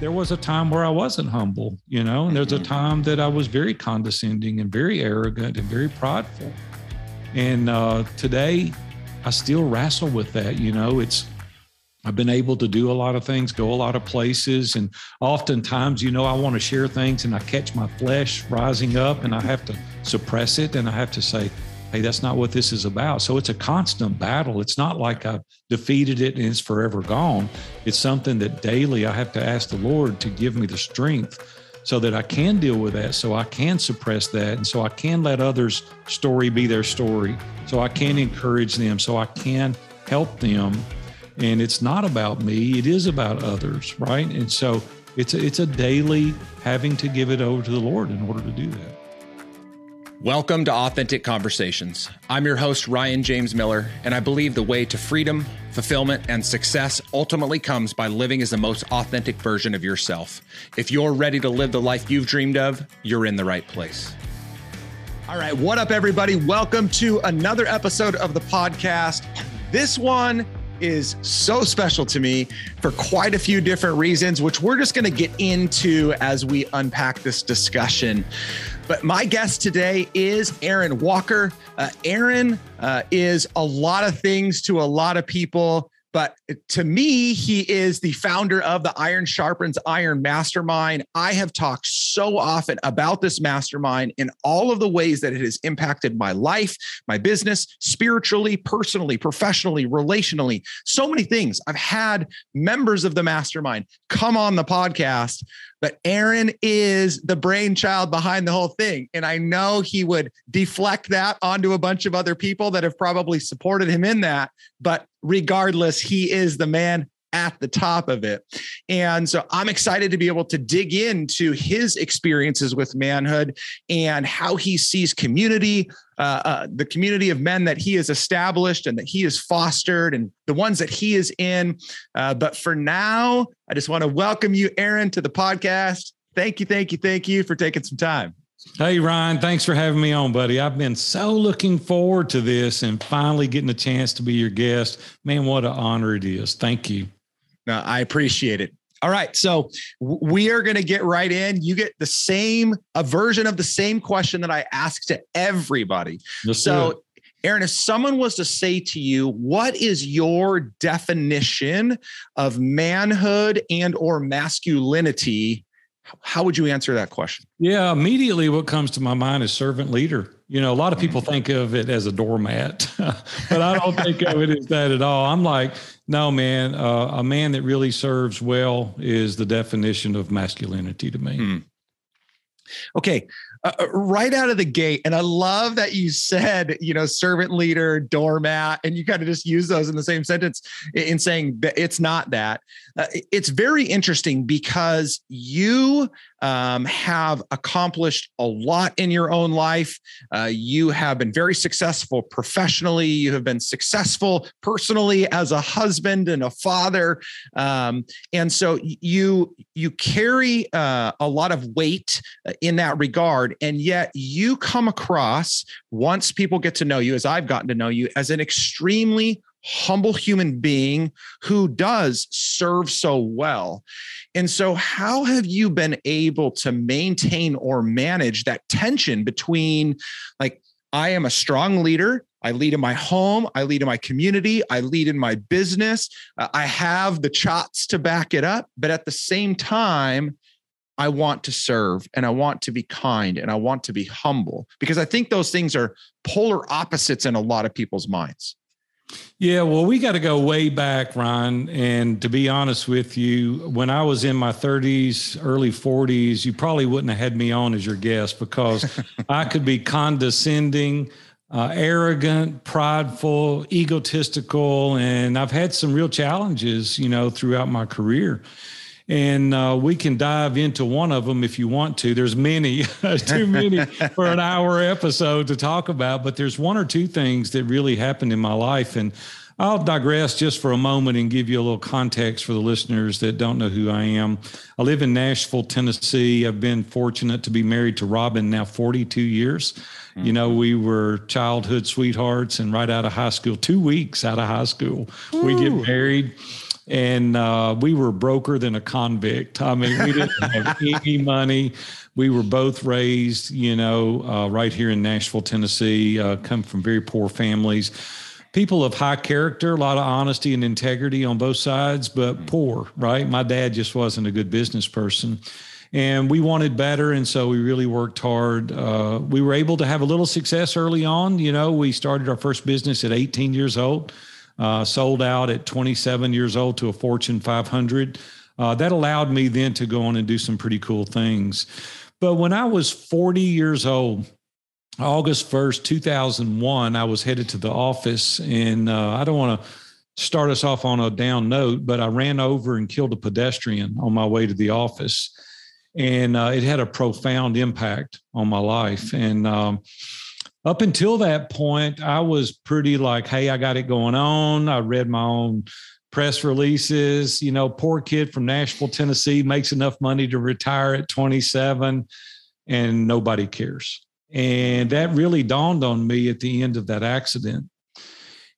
there was a time where I wasn't humble, you know, and there's a mm-hmm. time that I was very condescending and very arrogant and very prideful. And uh, today, I still wrestle with that. You know, it's I've been able to do a lot of things, go a lot of places, and oftentimes, you know, I want to share things, and I catch my flesh rising up, and I have to suppress it, and I have to say, hey, that's not what this is about. So it's a constant battle. It's not like I've defeated it and it's forever gone. It's something that daily I have to ask the Lord to give me the strength so that I can deal with that, so I can suppress that, and so I can let others' story be their story, so I can encourage them, so I can help them. And it's not about me, it is about others, right? And so it's a, it's a daily having to give it over to the Lord in order to do that. Welcome to Authentic Conversations. I'm your host, Ryan James Miller, and I believe the way to freedom, fulfillment, and success ultimately comes by living as the most authentic version of yourself. If you're ready to live the life you've dreamed of, you're in the right place. All right, what up, everybody? Welcome to another episode of the podcast. This one is so special to me for quite a few different reasons, which we're just going to get into as we unpack this discussion. But my guest today is Aaron Walker. Uh, Aaron uh, is a lot of things to a lot of people. But uh, to me, he is the founder of the Iron Sharpens Iron Mastermind. I have talked so often about this mastermind in all of the ways that it has impacted my life, my business, spiritually, personally, professionally, relationally, so many things. I've had members of the mastermind come on the podcast but Aaron is the brainchild behind the whole thing. And I know he would deflect that onto a bunch of other people that have probably supported him in that. But regardless, he is the man at the top of it. And so I'm excited to be able to dig into his experiences with manhood and how he sees community, uh, uh, the community of men that he has established and that he has fostered and the ones that he is in. Uh, but for now, I just want to welcome you, Aaron, to the podcast. Thank you, thank you, thank you for taking some time. Hey, Ryan, thanks for having me on, buddy. I've been so looking forward to this and finally getting a chance to be your guest. Man, what an honor it is. Thank you. No, I appreciate it. All right. So we are going to get right in. You get the same, a version of the same question that I ask to everybody. So, Aaron, if someone was to say to you, what is your definition of manhood and or masculinity? How would you answer that question? Yeah, immediately what comes to my mind is servant leader. You know, a lot of people mm-hmm. think of it as a doormat, but I don't think of it as that at all. I'm like, no, man, uh, a man that really serves well is the definition of masculinity to me. Hmm. Okay. Uh, uh, right out of the gate. And I love that you said, you know, servant leader, doormat, and you kind of just use those in the same sentence in saying that it's not that. Uh, it's very interesting because you um, have accomplished a lot in your own life. Uh, you have been very successful professionally. You have been successful personally as a husband and a father, um, and so you you carry uh, a lot of weight uh, in that regard. And yet, you come across once people get to know you, as I've gotten to know you, as an extremely humble human being who does serve so well. And so, how have you been able to maintain or manage that tension between, like, I am a strong leader. I lead in my home. I lead in my community. I lead in my business. Uh, I have the chops to back it up. But at the same time, I want to serve and I want to be kind and I want to be humble because I think those things are polar opposites in a lot of people's minds. Yeah, well, we got to go way back, Ryan. And to be honest with you, when I was in my 30s, early 40s, you probably wouldn't have had me on as your guest because I could be condescending, uh, arrogant, prideful, egotistical. And I've had some real challenges, you know, throughout my career and uh, we can dive into one of them if you want to. There's many, too many for an hour episode to talk about, but there's one or two things that really happened in my life, and I'll digress just for a moment and give you a little context for the listeners that don't know who I am. I live in Nashville, Tennessee. I've been fortunate to be married to Robin now 42 years. Mm-hmm. You know, we were childhood sweethearts and right out of high school, two weeks out of high school, Ooh. we get married and uh, we were broker than a convict. I mean, we didn't have any money. We were both raised, you know, uh, right here in Nashville, Tennessee. Uh, come from very poor families. People of high character, a lot of honesty and integrity on both sides, but poor. Right? My dad just wasn't a good business person and we wanted better and so we really worked hard uh, we were able to have a little success early on you know we started our first business at 18 years old uh, sold out at 27 years old to a fortune 500 uh, that allowed me then to go on and do some pretty cool things. But when i was 40 years old august 1st 2001 i was headed to the office and uh, i don't want to start us off on a down note but i ran over and killed a pedestrian on my way to the office. And uh, it had a profound impact on my life. And um, up until that point, I was pretty like, "Hey, I got it going on." I read my own press releases. You know, poor kid from Nashville, Tennessee, makes enough money to retire at 27, and nobody cares. And that really dawned on me at the end of that accident.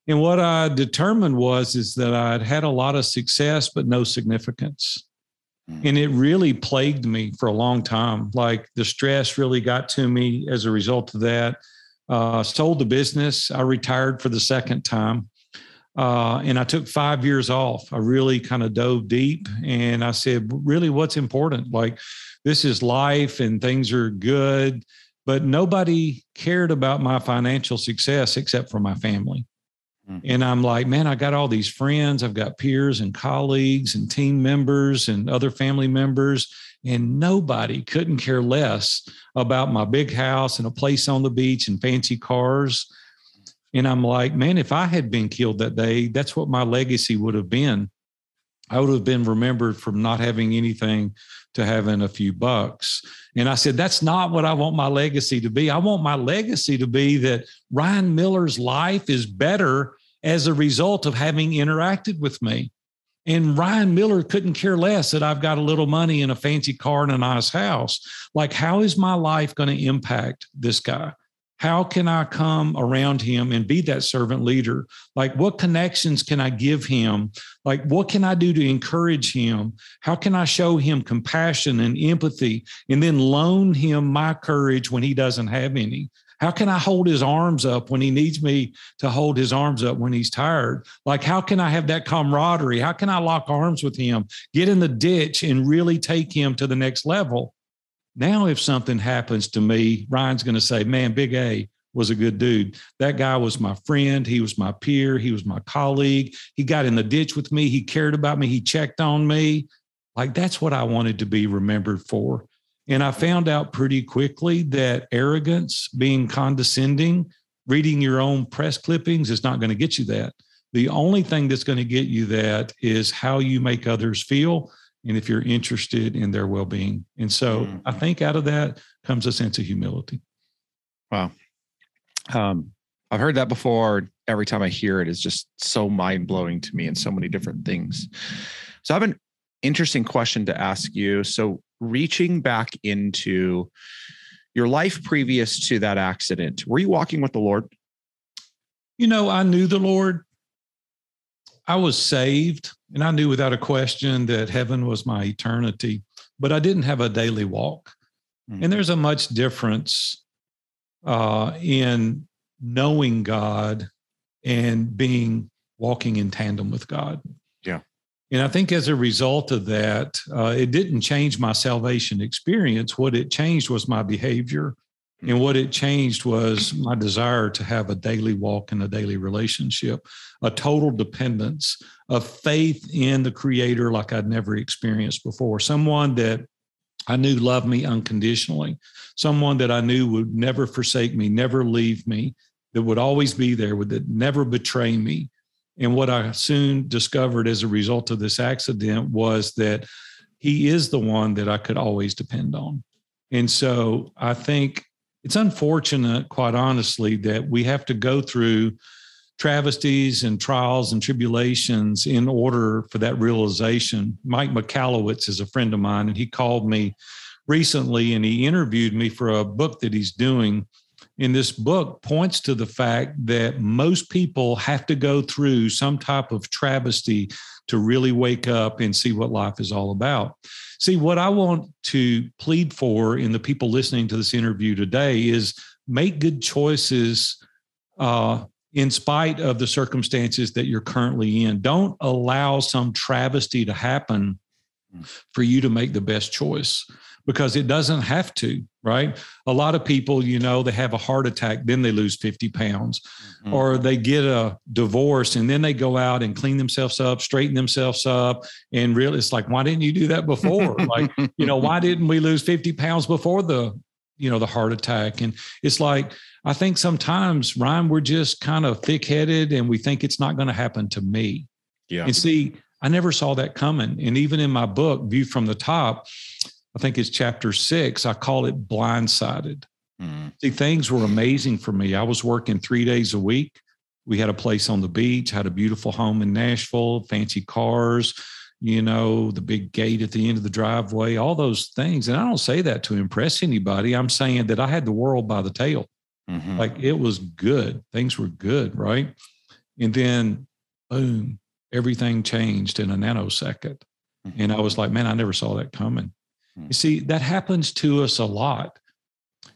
And what I determined was is that I'd had a lot of success, but no significance. Mm. And it really plagued me for a long time. Like the stress really got to me as a result of that. Uh, sold the business. I retired for the second time. Uh, and I took five years off. I really kind of dove deep and I said, really, what's important? Like, this is life and things are good, but nobody cared about my financial success except for my family. Mm-hmm. And I'm like, man, I got all these friends. I've got peers and colleagues and team members and other family members. And nobody couldn't care less about my big house and a place on the beach and fancy cars. And I'm like, man, if I had been killed that day, that's what my legacy would have been. I would have been remembered from not having anything to having a few bucks. And I said, that's not what I want my legacy to be. I want my legacy to be that Ryan Miller's life is better as a result of having interacted with me. And Ryan Miller couldn't care less that I've got a little money and a fancy car and a nice house. Like, how is my life going to impact this guy? How can I come around him and be that servant leader? Like, what connections can I give him? Like, what can I do to encourage him? How can I show him compassion and empathy and then loan him my courage when he doesn't have any? How can I hold his arms up when he needs me to hold his arms up when he's tired? Like, how can I have that camaraderie? How can I lock arms with him, get in the ditch, and really take him to the next level? Now, if something happens to me, Ryan's going to say, Man, Big A was a good dude. That guy was my friend. He was my peer. He was my colleague. He got in the ditch with me. He cared about me. He checked on me. Like, that's what I wanted to be remembered for. And I found out pretty quickly that arrogance, being condescending, reading your own press clippings is not going to get you that. The only thing that's going to get you that is how you make others feel and if you're interested in their well being. And so mm-hmm. I think out of that comes a sense of humility. Wow. Um, I've heard that before. Every time I hear it, it's just so mind blowing to me in so many different things. So I have an interesting question to ask you. So, reaching back into your life previous to that accident, were you walking with the Lord? You know, I knew the Lord. I was saved, and I knew without a question that heaven was my eternity, but I didn't have a daily walk. Mm-hmm. And there's a much difference uh, in knowing God and being walking in tandem with God. And I think as a result of that, uh, it didn't change my salvation experience. What it changed was my behavior. And what it changed was my desire to have a daily walk and a daily relationship, a total dependence of faith in the Creator like I'd never experienced before. Someone that I knew loved me unconditionally, someone that I knew would never forsake me, never leave me, that would always be there, would never betray me, and what I soon discovered as a result of this accident was that he is the one that I could always depend on. And so I think it's unfortunate, quite honestly, that we have to go through travesties and trials and tribulations in order for that realization. Mike Michalowicz is a friend of mine, and he called me recently and he interviewed me for a book that he's doing in this book points to the fact that most people have to go through some type of travesty to really wake up and see what life is all about. See, what I want to plead for in the people listening to this interview today is make good choices uh, in spite of the circumstances that you're currently in. Don't allow some travesty to happen for you to make the best choice because it doesn't have to, right? A lot of people, you know, they have a heart attack, then they lose 50 pounds, mm-hmm. or they get a divorce and then they go out and clean themselves up, straighten themselves up. And really, it's like, why didn't you do that before? like, you know, why didn't we lose 50 pounds before the, you know, the heart attack? And it's like, I think sometimes, Ryan, we're just kind of thick headed and we think it's not going to happen to me. Yeah. And see, I never saw that coming. And even in my book, View from the Top, I think it's chapter six, I call it blindsided. Mm. See, things were amazing for me. I was working three days a week. We had a place on the beach, had a beautiful home in Nashville, fancy cars, you know, the big gate at the end of the driveway, all those things. And I don't say that to impress anybody. I'm saying that I had the world by the tail. Mm-hmm. Like it was good. Things were good, right? And then boom, everything changed in a nanosecond. Mm-hmm. And I was like, man, I never saw that coming. Mm-hmm. You see, that happens to us a lot.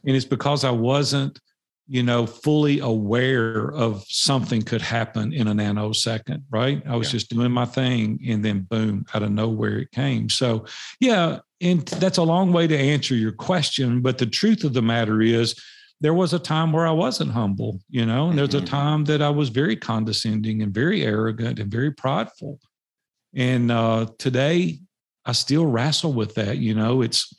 And it's because I wasn't, you know, fully aware of something could happen in a nanosecond, right? I was yeah. just doing my thing and then boom, out of nowhere it came. So, yeah, and that's a long way to answer your question. But the truth of the matter is, there was a time where I wasn't humble, you know, and there's a mm-hmm. time that I was very condescending and very arrogant and very prideful. And uh, today, I still wrestle with that. You know, it's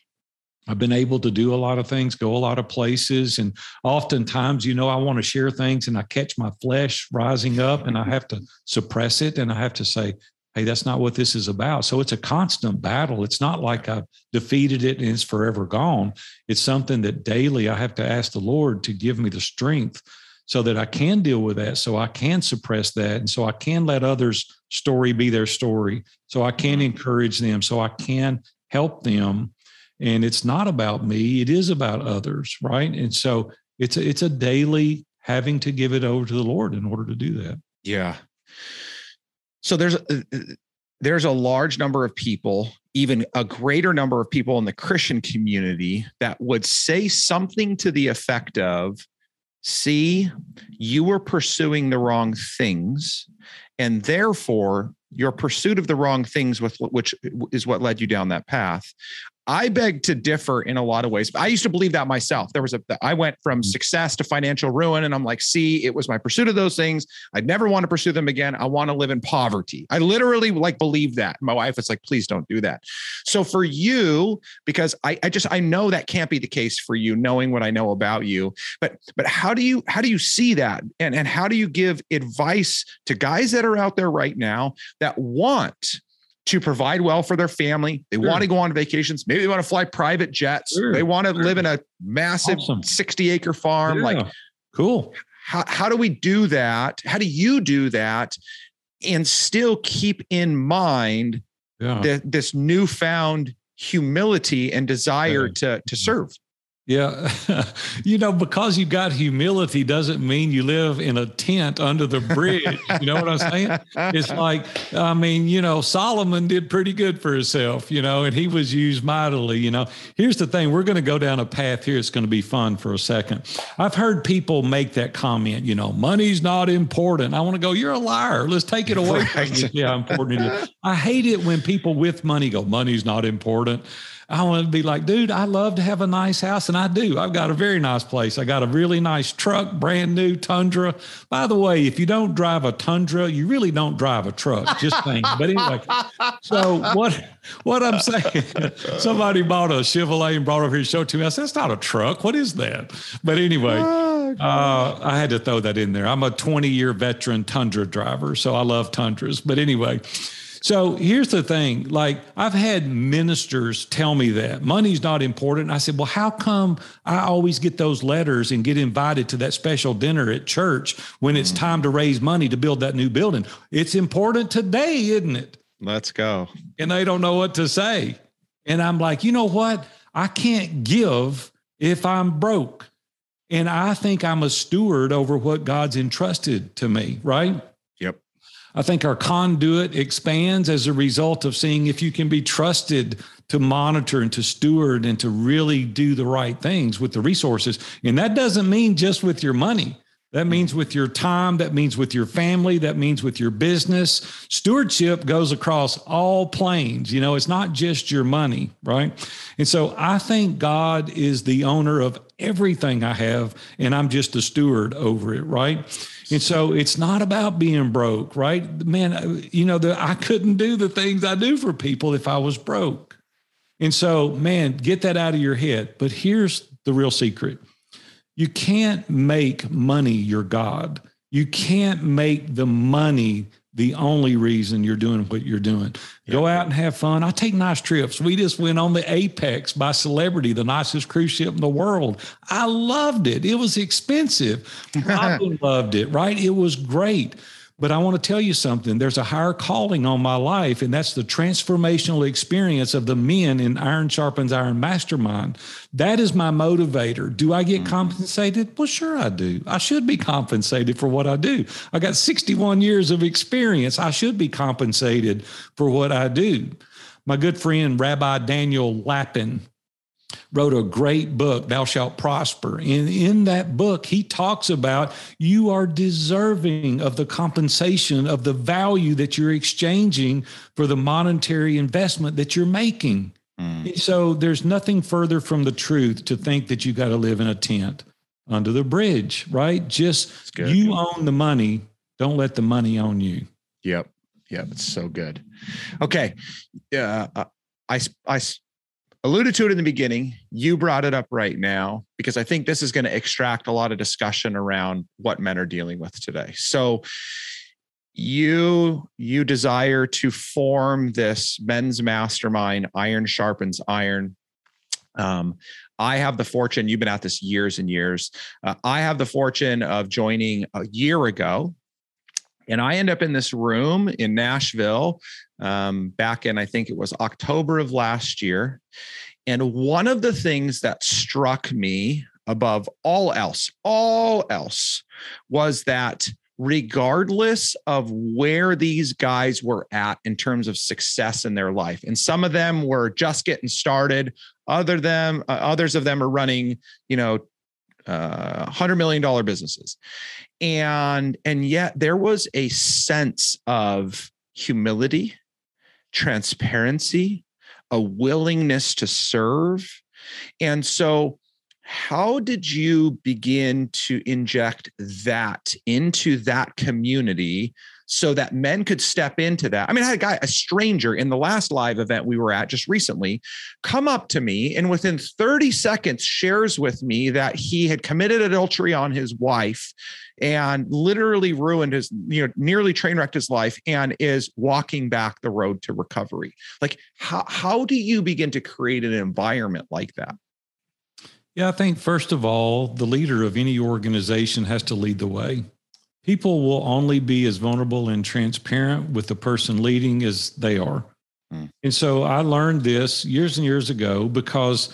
I've been able to do a lot of things, go a lot of places, and oftentimes, you know, I want to share things, and I catch my flesh rising up, and I have to suppress it, and I have to say, hey, that's not what this is about. So it's a constant battle. It's not like I've defeated it and it's forever gone. It's something that daily I have to ask the Lord to give me the strength so that I can deal with that, so I can suppress that, and so I can let others' story be their story, so I can mm-hmm. encourage them, so I can help them. And it's not about me; it is about others, right? And so it's a, it's a daily having to give it over to the Lord in order to do that. Yeah, so there's a, there's a large number of people, even a greater number of people in the Christian community that would say something to the effect of, "See, you were pursuing the wrong things, and therefore your pursuit of the wrong things with which is what led you down that path I beg to differ in a lot of ways. I used to believe that myself. There was a, I went from mm. success to financial ruin, and I'm like, see, it was my pursuit of those things. I'd never want to pursue them again. I want to live in poverty. I literally like believe that. My wife is like, please don't do that. So for you, because I, I just I know that can't be the case for you, knowing what I know about you. But but how do you how do you see that, and and how do you give advice to guys that are out there right now that want to provide well for their family. They sure. want to go on vacations. Maybe they want to fly private jets. Sure. They want to sure. live in a massive awesome. 60 acre farm. Yeah. Like, cool. How, how do we do that? How do you do that and still keep in mind yeah. the, this newfound humility and desire yeah. to, to mm-hmm. serve? Yeah. you know, because you've got humility doesn't mean you live in a tent under the bridge. you know what I'm saying? It's like, I mean, you know, Solomon did pretty good for himself, you know, and he was used mightily. You know, here's the thing we're going to go down a path here. It's going to be fun for a second. I've heard people make that comment, you know, money's not important. I want to go, you're a liar. Let's take it away. Right. Yeah, important it is. I hate it when people with money go, money's not important. I want to be like, dude, I love to have a nice house, and I do. I've got a very nice place. I got a really nice truck, brand new Tundra. By the way, if you don't drive a Tundra, you really don't drive a truck. Just think. but anyway, so what? What I'm saying, somebody bought a Chevrolet and brought over here to show it to me. I said, "That's not a truck. What is that?" But anyway, oh, uh, I had to throw that in there. I'm a 20 year veteran Tundra driver, so I love Tundras. But anyway. So here's the thing like, I've had ministers tell me that money's not important. I said, Well, how come I always get those letters and get invited to that special dinner at church when it's mm. time to raise money to build that new building? It's important today, isn't it? Let's go. And they don't know what to say. And I'm like, You know what? I can't give if I'm broke. And I think I'm a steward over what God's entrusted to me, right? I think our conduit expands as a result of seeing if you can be trusted to monitor and to steward and to really do the right things with the resources. And that doesn't mean just with your money. That means with your time, that means with your family, that means with your business. Stewardship goes across all planes. You know, it's not just your money, right? And so I think God is the owner of everything I have, and I'm just a steward over it, right? And so it's not about being broke, right? Man, uh, you know, the, I couldn't do the things I do for people if I was broke. And so, man, get that out of your head. But here's the real secret you can't make money your God. You can't make the money the only reason you're doing what you're doing. Yeah. Go out and have fun. I take nice trips. We just went on the Apex by Celebrity, the nicest cruise ship in the world. I loved it. It was expensive. Robin loved it, right? It was great. But I want to tell you something. There's a higher calling on my life, and that's the transformational experience of the men in Iron Sharpens Iron Mastermind. That is my motivator. Do I get mm-hmm. compensated? Well, sure I do. I should be compensated for what I do. I got 61 years of experience. I should be compensated for what I do. My good friend, Rabbi Daniel Lapin, wrote a great book, Thou Shalt Prosper. And in that book, he talks about you are deserving of the compensation of the value that you're exchanging for the monetary investment that you're making. Mm. So there's nothing further from the truth to think that you got to live in a tent under the bridge, right? Just you own the money. Don't let the money own you. Yep. Yep. It's so good. Okay. Uh, I, I alluded to it in the beginning. You brought it up right now because I think this is going to extract a lot of discussion around what men are dealing with today. So you you desire to form this men's mastermind iron sharpens iron um, I have the fortune, you've been at this years and years. Uh, I have the fortune of joining a year ago. And I end up in this room in Nashville um, back in, I think it was October of last year. And one of the things that struck me above all else, all else, was that regardless of where these guys were at in terms of success in their life and some of them were just getting started other them uh, others of them are running you know uh, 100 million dollar businesses and and yet there was a sense of humility transparency, a willingness to serve. And so, how did you begin to inject that into that community so that men could step into that. I mean, I had a guy, a stranger in the last live event we were at just recently, come up to me and within 30 seconds shares with me that he had committed adultery on his wife and literally ruined his, you know, nearly train wrecked his life and is walking back the road to recovery. Like, how, how do you begin to create an environment like that? Yeah, I think first of all, the leader of any organization has to lead the way people will only be as vulnerable and transparent with the person leading as they are. Mm. And so I learned this years and years ago because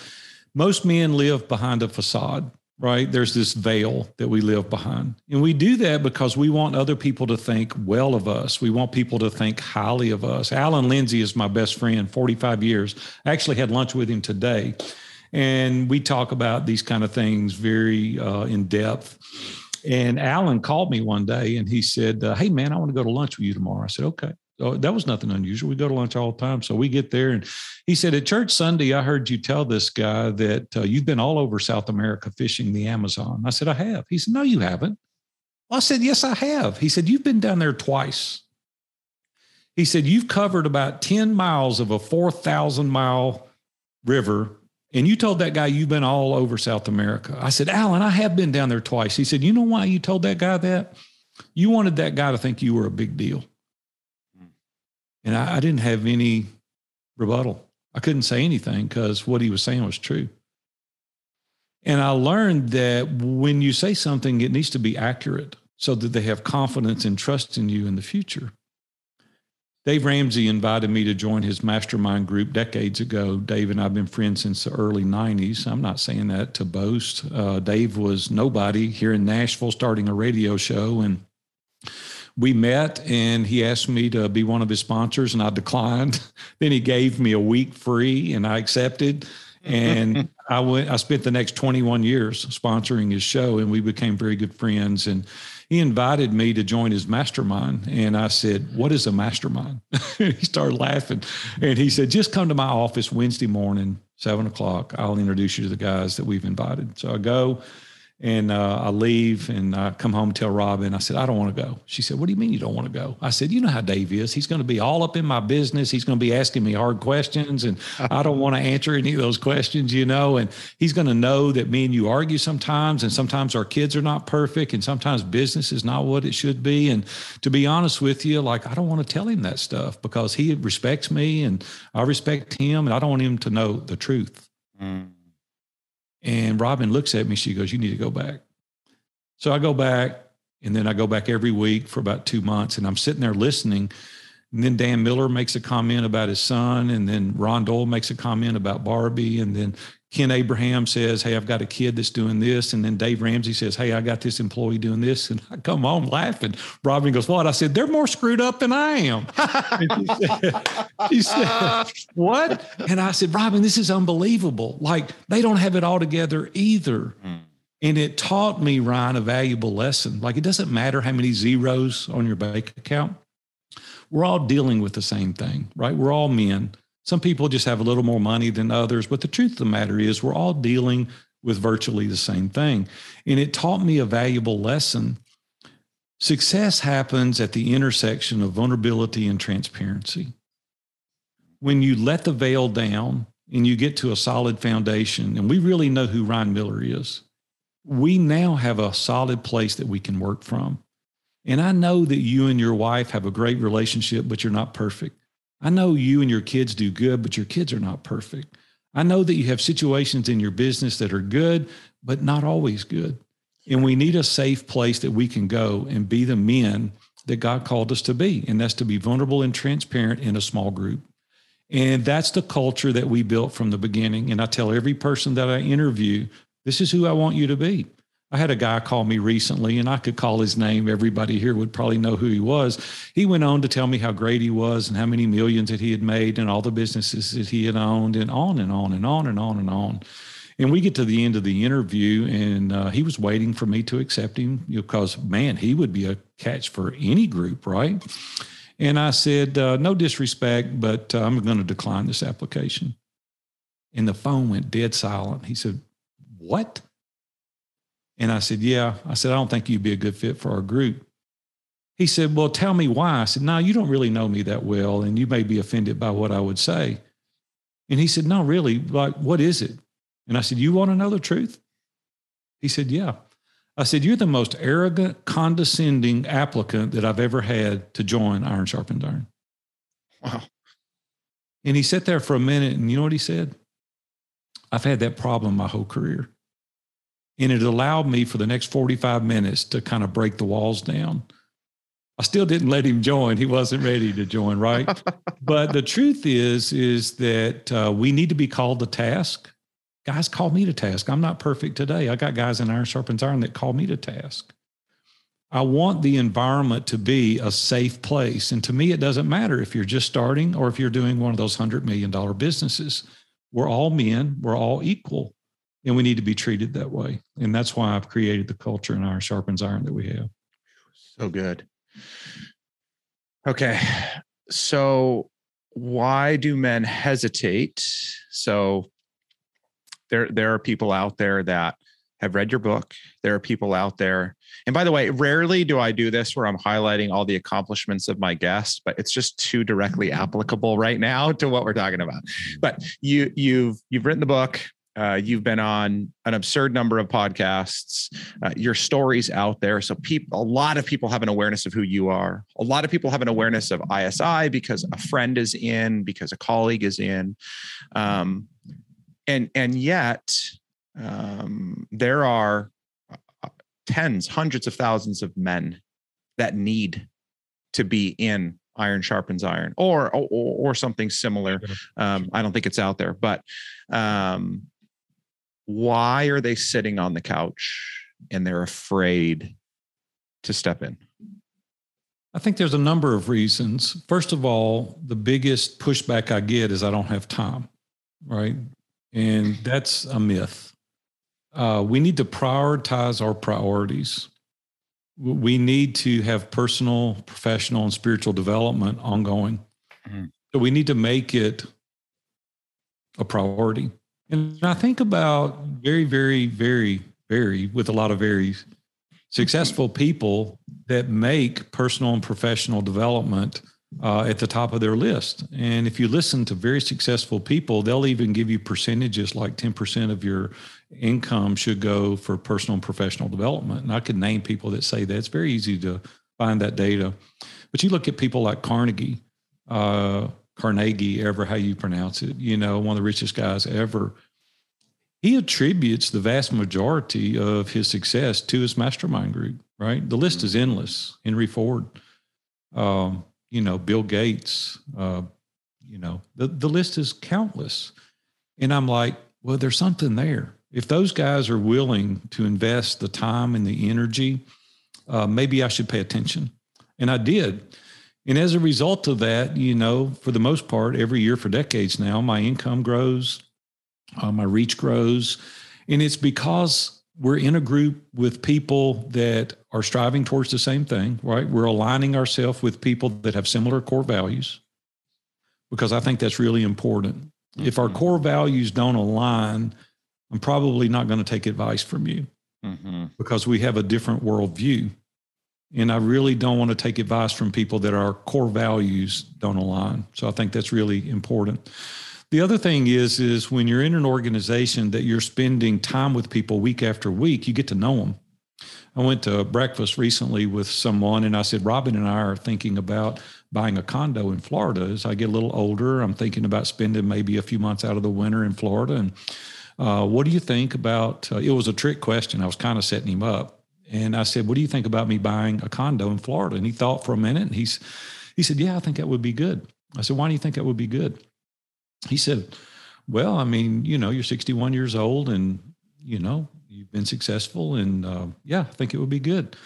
most men live behind a facade, right? There's this veil that we live behind. And we do that because we want other people to think well of us. We want people to think highly of us. Alan Lindsay is my best friend, 45 years. I actually had lunch with him today. And we talk about these kind of things very uh, in depth. And Alan called me one day and he said, uh, Hey, man, I want to go to lunch with you tomorrow. I said, Okay. That was nothing unusual. We go to lunch all the time. So we get there and he said, At church Sunday, I heard you tell this guy that uh, you've been all over South America fishing the Amazon. I said, I have. He said, No, you haven't. Well, I said, Yes, I have. He said, You've been down there twice. He said, You've covered about 10 miles of a 4,000 mile river and you told that guy you've been all over South America. I said, Alan, I have been down there twice. He said, You know why you told that guy that? You wanted that guy to think you were a big deal. And I, I didn't have any rebuttal. I couldn't say anything because what he was saying was true. And I learned that when you say something, it needs to be accurate so that they have confidence and trust in you in the future. Dave Ramsey invited me to join his mastermind group decades ago. Dave and I have been friends since the early 90s. I'm not saying that to boast. Uh, Dave was nobody here in Nashville starting a radio show. And we met and he asked me to be one of his sponsors and I declined. then he gave me a week free and I accepted. And I went, I spent the next 21 years sponsoring his show and we became very good friends. And he invited me to join his mastermind. And I said, What is a mastermind? he started laughing. And he said, Just come to my office Wednesday morning, seven o'clock. I'll introduce you to the guys that we've invited. So I go and uh, I leave and I come home and tell Robin, I said, I don't want to go. She said, What do you mean you don't want to go? I said, You know how Dave is. He's going to be all up in my business. He's going to be asking me hard questions and I don't want to answer any of those questions, you know. And he's going to know that me and you argue sometimes and sometimes our kids are not perfect and sometimes business is not what it should be. And to be honest with you, like, I don't want to tell him that stuff because he respects me and I respect him and I don't want him to know the truth. Mm. And Robin looks at me. She goes, You need to go back. So I go back, and then I go back every week for about two months, and I'm sitting there listening. And then Dan Miller makes a comment about his son, and then Ron Doyle makes a comment about Barbie, and then Ken Abraham says, Hey, I've got a kid that's doing this. And then Dave Ramsey says, Hey, I got this employee doing this. And I come home laughing. Robin goes, What? I said, They're more screwed up than I am. she, said, she said, What? And I said, Robin, this is unbelievable. Like they don't have it all together either. Mm. And it taught me, Ryan, a valuable lesson. Like it doesn't matter how many zeros on your bank account. We're all dealing with the same thing, right? We're all men. Some people just have a little more money than others, but the truth of the matter is we're all dealing with virtually the same thing. And it taught me a valuable lesson. Success happens at the intersection of vulnerability and transparency. When you let the veil down and you get to a solid foundation, and we really know who Ryan Miller is, we now have a solid place that we can work from. And I know that you and your wife have a great relationship, but you're not perfect. I know you and your kids do good, but your kids are not perfect. I know that you have situations in your business that are good, but not always good. And we need a safe place that we can go and be the men that God called us to be. And that's to be vulnerable and transparent in a small group. And that's the culture that we built from the beginning. And I tell every person that I interview, this is who I want you to be. I had a guy call me recently, and I could call his name. Everybody here would probably know who he was. He went on to tell me how great he was and how many millions that he had made and all the businesses that he had owned, and on and on and on and on and on. And we get to the end of the interview, and uh, he was waiting for me to accept him because, man, he would be a catch for any group, right? And I said, uh, no disrespect, but uh, I'm going to decline this application. And the phone went dead silent. He said, What? And I said, Yeah. I said, I don't think you'd be a good fit for our group. He said, Well, tell me why. I said, No, you don't really know me that well, and you may be offended by what I would say. And he said, No, really, like, what is it? And I said, You want to know the truth? He said, Yeah. I said, You're the most arrogant, condescending applicant that I've ever had to join Iron Sharpens Iron. Wow. And he sat there for a minute, and you know what he said? I've had that problem my whole career. And it allowed me for the next 45 minutes to kind of break the walls down. I still didn't let him join. He wasn't ready to join, right? but the truth is, is that uh, we need to be called to task. Guys call me to task. I'm not perfect today. I got guys in Iron Sharpens Iron that call me to task. I want the environment to be a safe place. And to me, it doesn't matter if you're just starting or if you're doing one of those $100 million businesses. We're all men, we're all equal and we need to be treated that way. And that's why I've created the culture in Iron Sharpens Iron that we have. So good. Okay. So why do men hesitate? So there there are people out there that have read your book. There are people out there. And by the way, rarely do I do this where I'm highlighting all the accomplishments of my guest, but it's just too directly applicable right now to what we're talking about. But you you've you've written the book. Uh, you've been on an absurd number of podcasts. Uh, your story's out there, so people, a lot of people have an awareness of who you are. A lot of people have an awareness of ISI because a friend is in, because a colleague is in, um, and and yet um, there are uh, tens, hundreds of thousands of men that need to be in iron sharpens iron or or, or something similar um, i don't think it's out there but um, why are they sitting on the couch and they're afraid to step in? I think there's a number of reasons. First of all, the biggest pushback I get is I don't have time, right? And that's a myth. Uh, we need to prioritize our priorities. We need to have personal, professional, and spiritual development ongoing. Mm-hmm. So we need to make it a priority. And I think about very, very, very, very, with a lot of very successful people that make personal and professional development uh, at the top of their list. And if you listen to very successful people, they'll even give you percentages like 10% of your income should go for personal and professional development. And I could name people that say that. It's very easy to find that data. But you look at people like Carnegie, uh, Carnegie, ever how you pronounce it, you know, one of the richest guys ever. He attributes the vast majority of his success to his mastermind group, right? The list is endless. Henry Ford, um, you know, Bill Gates, uh, you know, the, the list is countless. And I'm like, well, there's something there. If those guys are willing to invest the time and the energy, uh, maybe I should pay attention. And I did. And as a result of that, you know, for the most part, every year for decades now, my income grows, uh, my reach grows. And it's because we're in a group with people that are striving towards the same thing, right? We're aligning ourselves with people that have similar core values because I think that's really important. Mm-hmm. If our mm-hmm. core values don't align, I'm probably not going to take advice from you mm-hmm. because we have a different worldview. And I really don't want to take advice from people that our core values don't align. So I think that's really important. The other thing is, is when you're in an organization that you're spending time with people week after week, you get to know them. I went to breakfast recently with someone and I said, Robin and I are thinking about buying a condo in Florida. As I get a little older, I'm thinking about spending maybe a few months out of the winter in Florida. And uh, what do you think about? Uh, it was a trick question. I was kind of setting him up. And I said, What do you think about me buying a condo in Florida? And he thought for a minute and he's, he said, Yeah, I think that would be good. I said, Why do you think that would be good? He said, Well, I mean, you know, you're 61 years old and, you know, you've been successful. And uh, yeah, I think it would be good.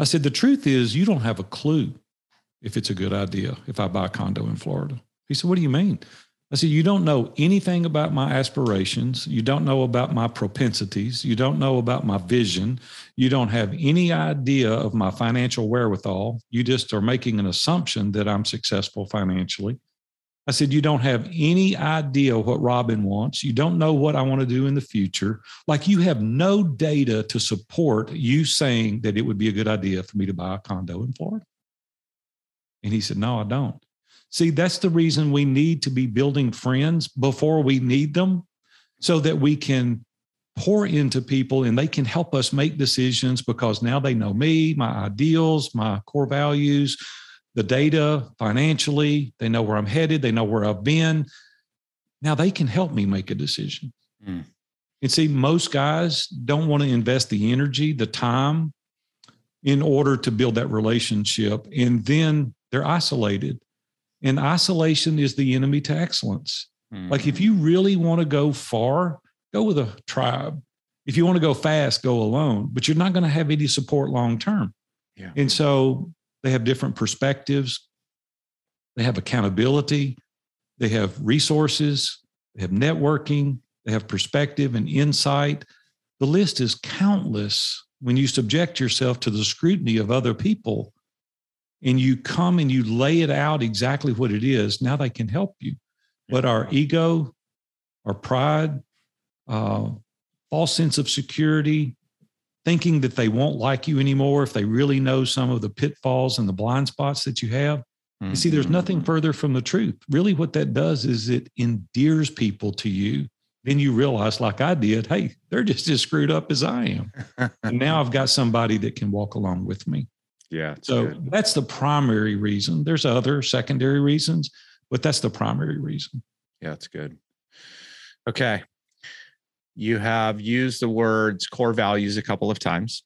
I said, The truth is, you don't have a clue if it's a good idea if I buy a condo in Florida. He said, What do you mean? I said, You don't know anything about my aspirations. You don't know about my propensities. You don't know about my vision. You don't have any idea of my financial wherewithal. You just are making an assumption that I'm successful financially. I said, You don't have any idea what Robin wants. You don't know what I want to do in the future. Like you have no data to support you saying that it would be a good idea for me to buy a condo in Florida. And he said, No, I don't. See, that's the reason we need to be building friends before we need them so that we can pour into people and they can help us make decisions because now they know me, my ideals, my core values, the data financially, they know where I'm headed, they know where I've been. Now they can help me make a decision. Mm. And see, most guys don't want to invest the energy, the time in order to build that relationship. And then they're isolated and isolation is the enemy to excellence. Mm-hmm. Like if you really want to go far, go with a tribe. If you want to go fast, go alone, but you're not going to have any support long term. Yeah. And so they have different perspectives. They have accountability. They have resources. They have networking. They have perspective and insight. The list is countless when you subject yourself to the scrutiny of other people and you come and you lay it out exactly what it is, now they can help you. But our ego, our pride, uh, false sense of security, thinking that they won't like you anymore if they really know some of the pitfalls and the blind spots that you have. Mm-hmm. You see, there's nothing mm-hmm. further from the truth. Really, what that does is it endears people to you. Then you realize, like I did, hey, they're just as screwed up as I am. and now I've got somebody that can walk along with me. Yeah. So good. that's the primary reason. There's other secondary reasons, but that's the primary reason. Yeah, it's good. Okay. You have used the words core values a couple of times.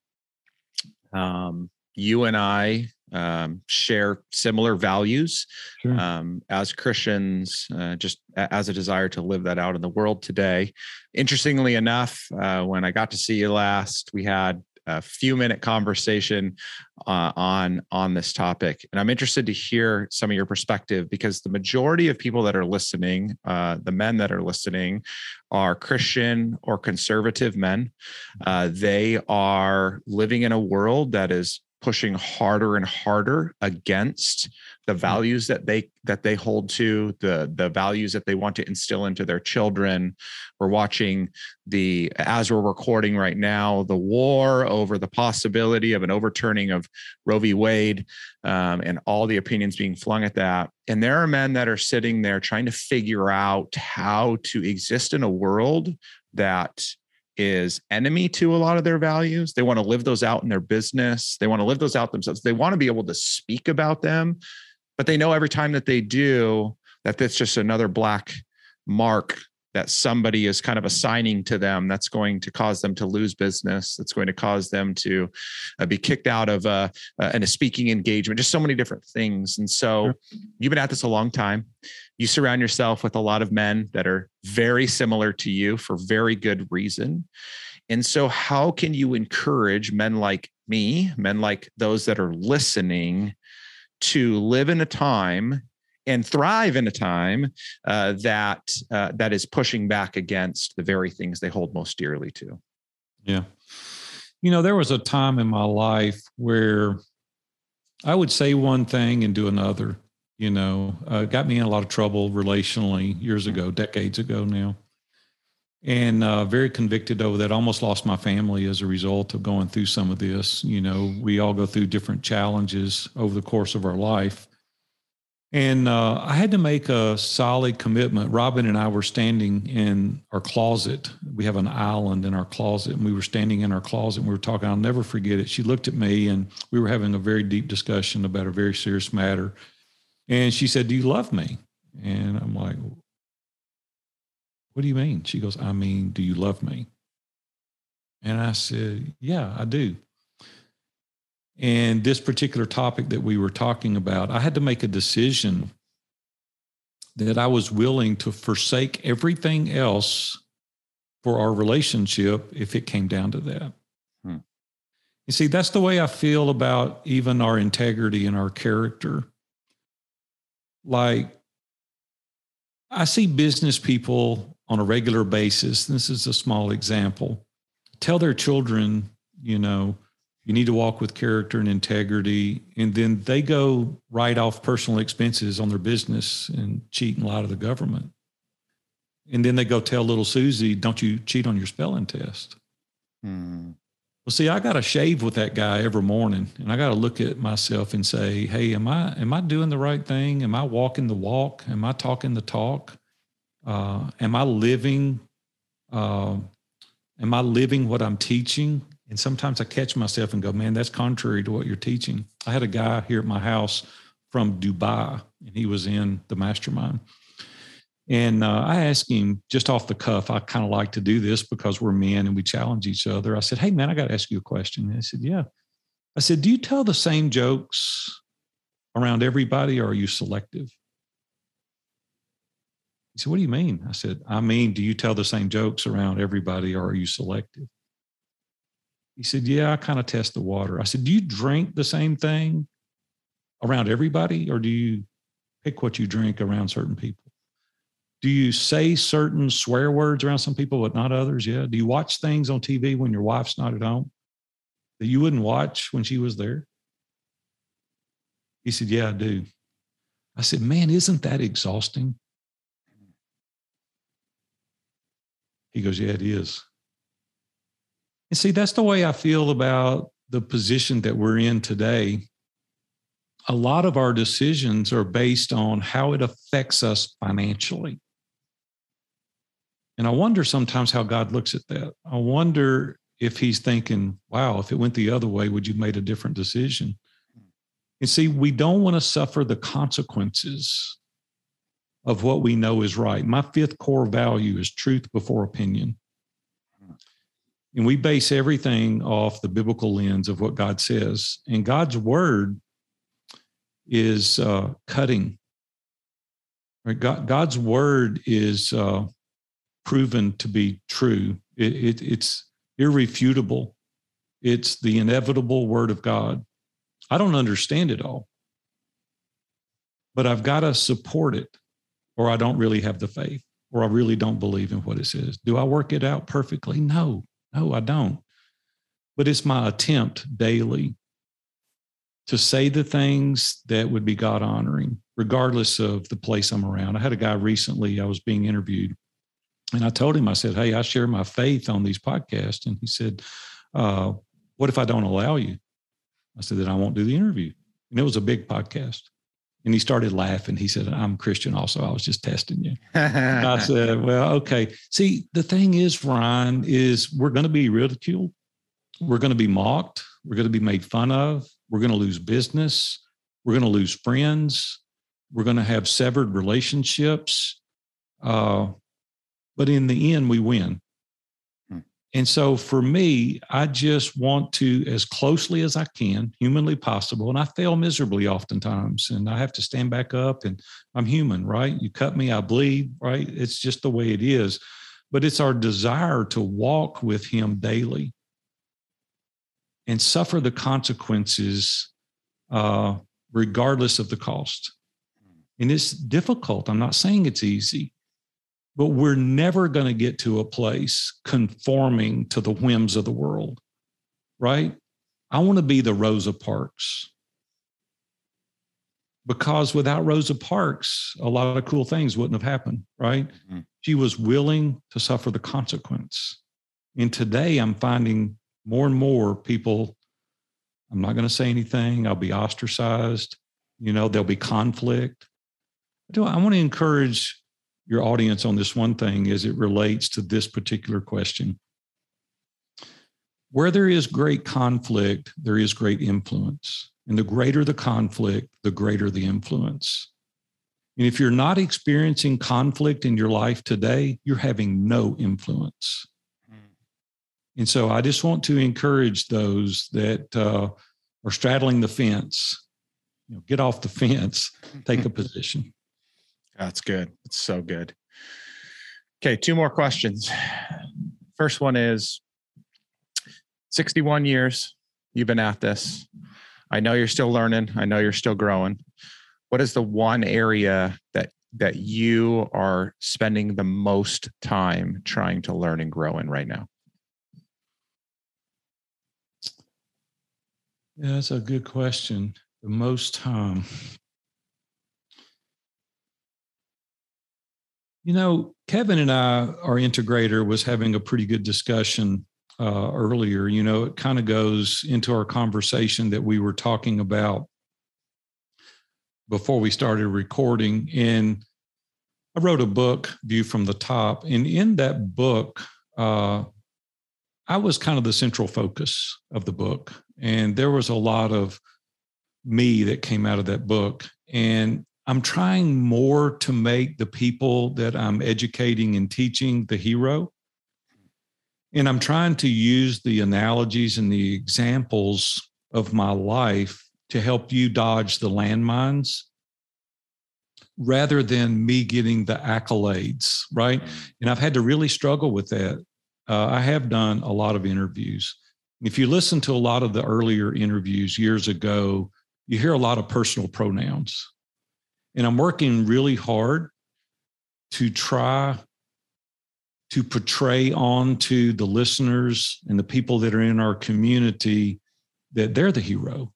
Um, you and I um, share similar values sure. um, as Christians, uh, just as a desire to live that out in the world today. Interestingly enough, uh, when I got to see you last, we had a few minute conversation uh, on on this topic, and I'm interested to hear some of your perspective because the majority of people that are listening, uh, the men that are listening, are Christian or conservative men. Uh, they are living in a world that is pushing harder and harder against the mm. values that they that they hold to the the values that they want to instill into their children. We're watching the as we're recording right now the war over the possibility of an overturning of roe v. Wade um, and all the opinions being flung at that. And there are men that are sitting there trying to figure out how to exist in a world that is enemy to a lot of their values. They want to live those out in their business. They want to live those out themselves. They want to be able to speak about them, but they know every time that they do that that's just another black mark that somebody is kind of assigning to them that's going to cause them to lose business that's going to cause them to uh, be kicked out of uh, uh, a speaking engagement just so many different things. And so sure. you've been at this a long time. You surround yourself with a lot of men that are very similar to you for very good reason. And so how can you encourage men like me men like those that are listening to live in a time and thrive in a time uh, that uh, that is pushing back against the very things they hold most dearly to. Yeah, you know, there was a time in my life where I would say one thing and do another. You know, uh, got me in a lot of trouble relationally years ago, decades ago now, and uh, very convicted over that. Almost lost my family as a result of going through some of this. You know, we all go through different challenges over the course of our life and uh, I had to make a solid commitment. Robin and I were standing in our closet. We have an island in our closet, and we were standing in our closet and we were talking. I'll never forget it. She looked at me, and we were having a very deep discussion about a very serious matter. And she said, Do you love me? And I'm like, What do you mean? She goes, I mean, do you love me? And I said, Yeah, I do. And this particular topic that we were talking about, I had to make a decision that I was willing to forsake everything else for our relationship if it came down to that. Hmm. You see, that's the way I feel about even our integrity and our character. Like, I see business people on a regular basis, this is a small example, tell their children, you know, you need to walk with character and integrity. And then they go write off personal expenses on their business and cheat and lie to the government. And then they go tell little Susie, don't you cheat on your spelling test. Hmm. Well, see, I got to shave with that guy every morning, and I got to look at myself and say, "Hey, am I am I doing the right thing? Am I walking the walk? Am I talking the talk? Uh, am I living? Uh, am I living what I'm teaching? And sometimes I catch myself and go, man, that's contrary to what you're teaching. I had a guy here at my house from Dubai, and he was in the mastermind. And uh, I asked him just off the cuff, I kind of like to do this because we're men and we challenge each other. I said, Hey, man, I got to ask you a question. And he said, Yeah. I said, Do you tell the same jokes around everybody or are you selective? He said, What do you mean? I said, I mean, do you tell the same jokes around everybody or are you selective? He said, Yeah, I kind of test the water. I said, Do you drink the same thing around everybody, or do you pick what you drink around certain people? Do you say certain swear words around some people, but not others? Yeah. Do you watch things on TV when your wife's not at home that you wouldn't watch when she was there? He said, Yeah, I do. I said, Man, isn't that exhausting? He goes, Yeah, it is. And see, that's the way I feel about the position that we're in today. A lot of our decisions are based on how it affects us financially. And I wonder sometimes how God looks at that. I wonder if he's thinking, wow, if it went the other way, would you have made a different decision? And see, we don't want to suffer the consequences of what we know is right. My fifth core value is truth before opinion. And we base everything off the biblical lens of what God says. And God's word is uh, cutting. Right? God, God's word is uh, proven to be true. It, it, it's irrefutable. It's the inevitable word of God. I don't understand it all, but I've got to support it, or I don't really have the faith, or I really don't believe in what it says. Do I work it out perfectly? No, no, I don't. But it's my attempt daily to say the things that would be God honoring, regardless of the place I'm around. I had a guy recently, I was being interviewed, and I told him, I said, Hey, I share my faith on these podcasts. And he said, uh, What if I don't allow you? I said, Then I won't do the interview. And it was a big podcast. And he started laughing. He said, I'm Christian also. I was just testing you. I said, Well, okay. See, the thing is, Ryan, is we're going to be ridiculed. We're going to be mocked. We're going to be made fun of. We're going to lose business. We're going to lose friends. We're going to have severed relationships. Uh, but in the end, we win. And so for me, I just want to, as closely as I can, humanly possible, and I fail miserably oftentimes, and I have to stand back up, and I'm human, right? You cut me, I bleed, right? It's just the way it is. But it's our desire to walk with Him daily and suffer the consequences uh, regardless of the cost. And it's difficult. I'm not saying it's easy, but we're never going to get to a place conforming to the whims of the world, right? I want to be the Rosa Parks because without Rosa Parks, a lot of cool things wouldn't have happened, right? Mm-hmm. She was willing to suffer the consequence. And today I'm finding more and more people, I'm not going to say anything, I'll be ostracized, you know, there'll be conflict. I want to encourage your audience on this one thing as it relates to this particular question. Where there is great conflict, there is great influence. And the greater the conflict, the greater the influence. And if you're not experiencing conflict in your life today, you're having no influence. And so I just want to encourage those that uh, are straddling the fence, you know, get off the fence, take a position. That's good. It's so good. Okay, two more questions. First one is 61 years you've been at this. I know you're still learning. I know you're still growing. What is the one area that that you are spending the most time trying to learn and grow in right now? Yeah, that's a good question. The most time. You know, Kevin and I, our integrator, was having a pretty good discussion uh, earlier. You know, it kind of goes into our conversation that we were talking about before we started recording. And I wrote a book, View from the Top. And in that book, uh, I was kind of the central focus of the book. And there was a lot of me that came out of that book. And I'm trying more to make the people that I'm educating and teaching the hero. And I'm trying to use the analogies and the examples of my life to help you dodge the landmines rather than me getting the accolades, right? And I've had to really struggle with that. Uh, I have done a lot of interviews. If you listen to a lot of the earlier interviews years ago, you hear a lot of personal pronouns. And I'm working really hard to try to portray on to the listeners and the people that are in our community that they're the hero.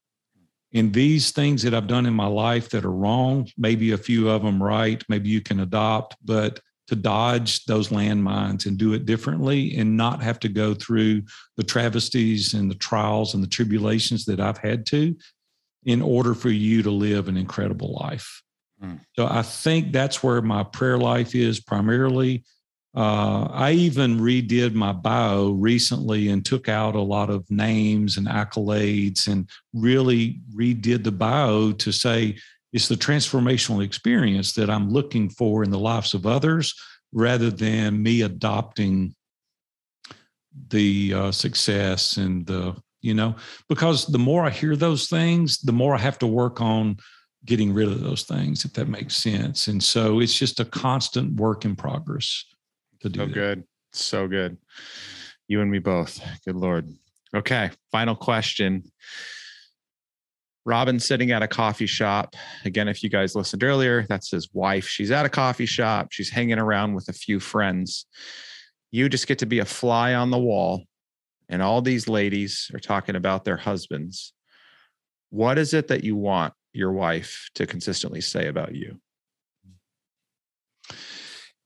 And these things that I've done in my life that are wrong, maybe a few of them right, maybe you can adopt, but to dodge those landmines and do it differently and not have to go through the travesties and the trials and the tribulations that I've had to in order for you to live an incredible life. Mm. So I think that's where my prayer life is primarily. Uh, I even redid my bio recently and took out a lot of names and accolades and really redid the bio to say it's the transformational experience that I'm looking for in the lives of others rather than me adopting the uh, success and the, you know, because the more I hear those things, the more I have to work on getting rid of those things, if that makes sense. And so it's just a constant work in progress to do so that. good. So good. You and me both. Good Lord. Okay. Final question. Robin's sitting at a coffee shop. Again, if you guys listened earlier, that's his wife. She's at a coffee shop. She's hanging around with a few friends. You just get to be a fly on the wall, and all these ladies are talking about their husbands. What is it that you want your wife to consistently say about you?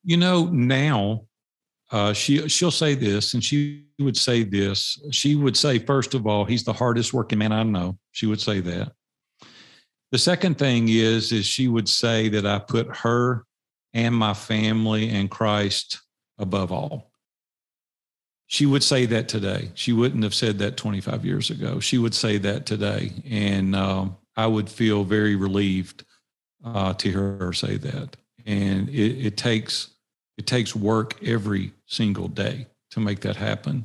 You know, now uh, she she'll say this, and she would say this. She would say, first of all, he's the hardest working man I know. She would say that. The second thing is, is she would say that I put her and my family and Christ above all. She would say that today. She wouldn't have said that 25 years ago. She would say that today, and uh, I would feel very relieved uh, to hear her say that. And it, it takes it takes work every single day to make that happen.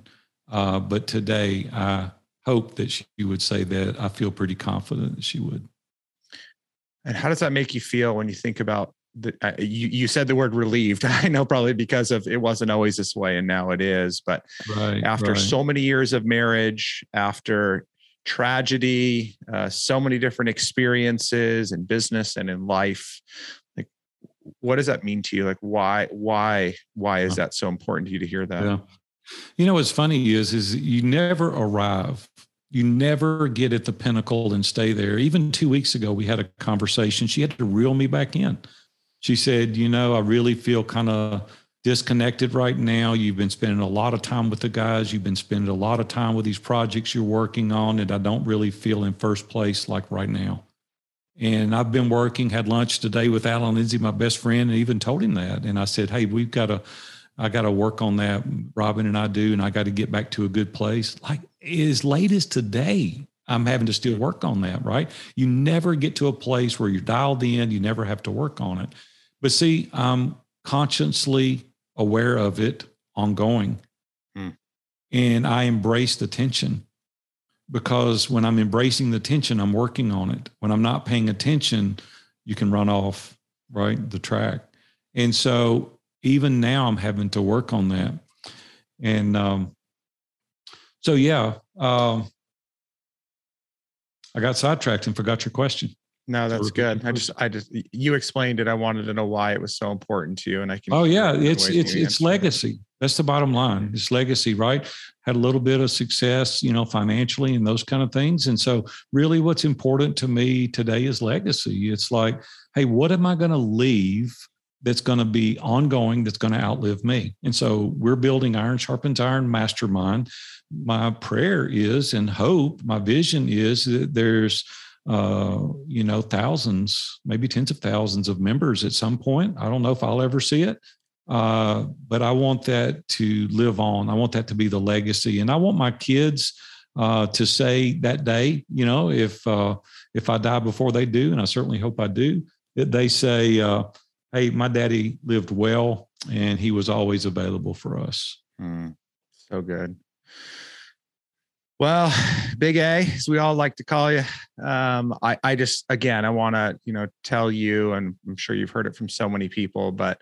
Uh, but today, I hope that she would say that. I feel pretty confident that she would. And how does that make you feel when you think about the, uh, you, you said the word relieved. I know probably because of it wasn't always this way and now it is. But right, after right. so many years of marriage, after tragedy, uh, so many different experiences in business and in life, Like, what does that mean to you? Like why why why is that so important to you to hear that? Yeah. you know what's funny is is you never arrive. You never get at the pinnacle and stay there. Even two weeks ago we had a conversation. She had to reel me back in. She said you know i really feel kind of disconnected right now you've been spending a lot of time with the guys you've been spending a lot of time with these projects you're working on and i don't really feel in first place like right now and I've been working, had lunch today with Alan Lindsay, my best friend, and even told him that. And I said, Hey, we've got to, I got to work on that. Robin and I do, and I got to get back to a good place. Like as late as today, I'm having to still work on that, right? You never get to a place where you're dialed in, you never have to work on it. But see, I'm consciously aware of it ongoing. Hmm. And I embrace the tension because when I'm embracing the tension, I'm working on it. When I'm not paying attention, you can run off right the track. And so even now, I'm having to work on that. And um, so yeah, um, I got sidetracked and forgot your question. No, that's good. I just, I just, you explained it. I wanted to know why it was so important to you, and I can. Oh yeah, it's it's it's legacy. That's the bottom line. It's legacy, right? Had a little bit of success, you know, financially and those kind of things. And so, really, what's important to me today is legacy. It's like, hey, what am I going to leave that's going to be ongoing, that's going to outlive me? And so, we're building Iron Sharpens Iron Mastermind. My prayer is and hope, my vision is that there's uh, you know, thousands, maybe tens of thousands of members at some point. I don't know if I'll ever see it, uh, but I want that to live on. I want that to be the legacy, and I want my kids uh, to say that day, you know, if uh, if I die before they do, and I certainly hope I do, that they say, uh, "Hey, my daddy lived well, and he was always available for us." Mm, so good. Well, Big A, as we all like to call you. Um, I, I just, again, I want to, you know, tell you, and I'm sure you've heard it from so many people, but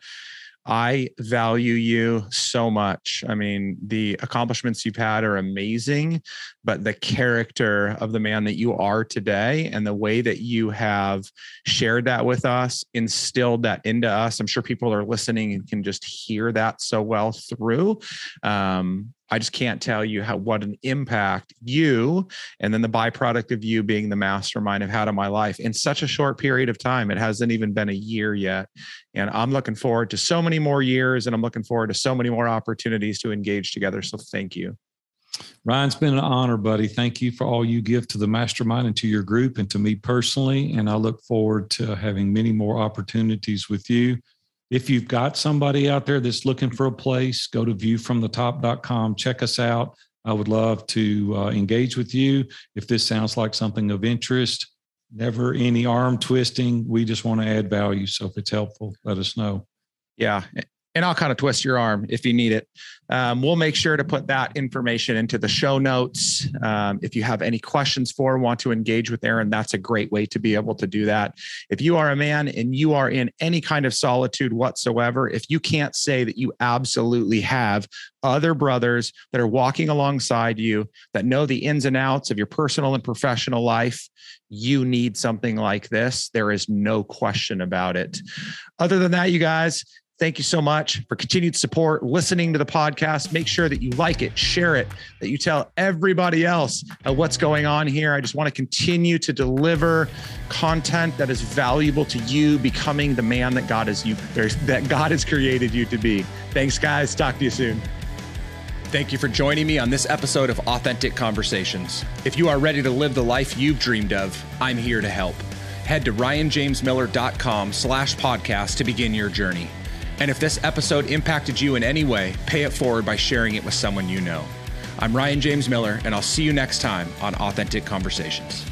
I value you so much. I mean, the accomplishments you've had are amazing, but the character of the man that you are today and the way that you have shared that with us, instilled that into us, I'm sure people are listening and can just hear that so well through. Um, I just can't tell you how what an impact you and then the byproduct of you being the mastermind have had on my life in such a short period of time. It hasn't even been a year yet. And I'm looking forward to so many more years and I'm looking forward to so many more opportunities to engage together. So thank you. Ryan, it's been an honor, buddy. Thank you for all you give to the mastermind and to your group and to me personally. And I look forward to having many more opportunities with you if you've got somebody out there that's looking for a place, go to viewfromthetop.com, check us out. I would love to uh, engage with you. If this sounds like something of interest, never any arm twisting. We just want to add value. So if it's helpful, let us know. Yeah. And I'll kind of twist your arm if you need it. Um, we'll make sure to put that information into the show notes. Um, if you have any questions for, want to engage with Aaron, that's a great way to be able to do that. If you are a man and you are in any kind of solitude whatsoever, if you can't say that you absolutely have other brothers that are walking alongside you that know the ins and outs of your personal and professional life, you need something like this. There is no question about it. Other than that, you guys, Thank you so much for continued support, listening to the podcast. Make sure that you like it, share it, that you tell everybody else what's going on here. I just want to continue to deliver content that is valuable to you, becoming the man that God has you that God has created you to be. Thanks, guys. Talk to you soon. Thank you for joining me on this episode of Authentic Conversations. If you are ready to live the life you've dreamed of, I'm here to help. Head to ryanjamesmiller.com slash podcast to begin your journey. And if this episode impacted you in any way, pay it forward by sharing it with someone you know. I'm Ryan James Miller, and I'll see you next time on Authentic Conversations.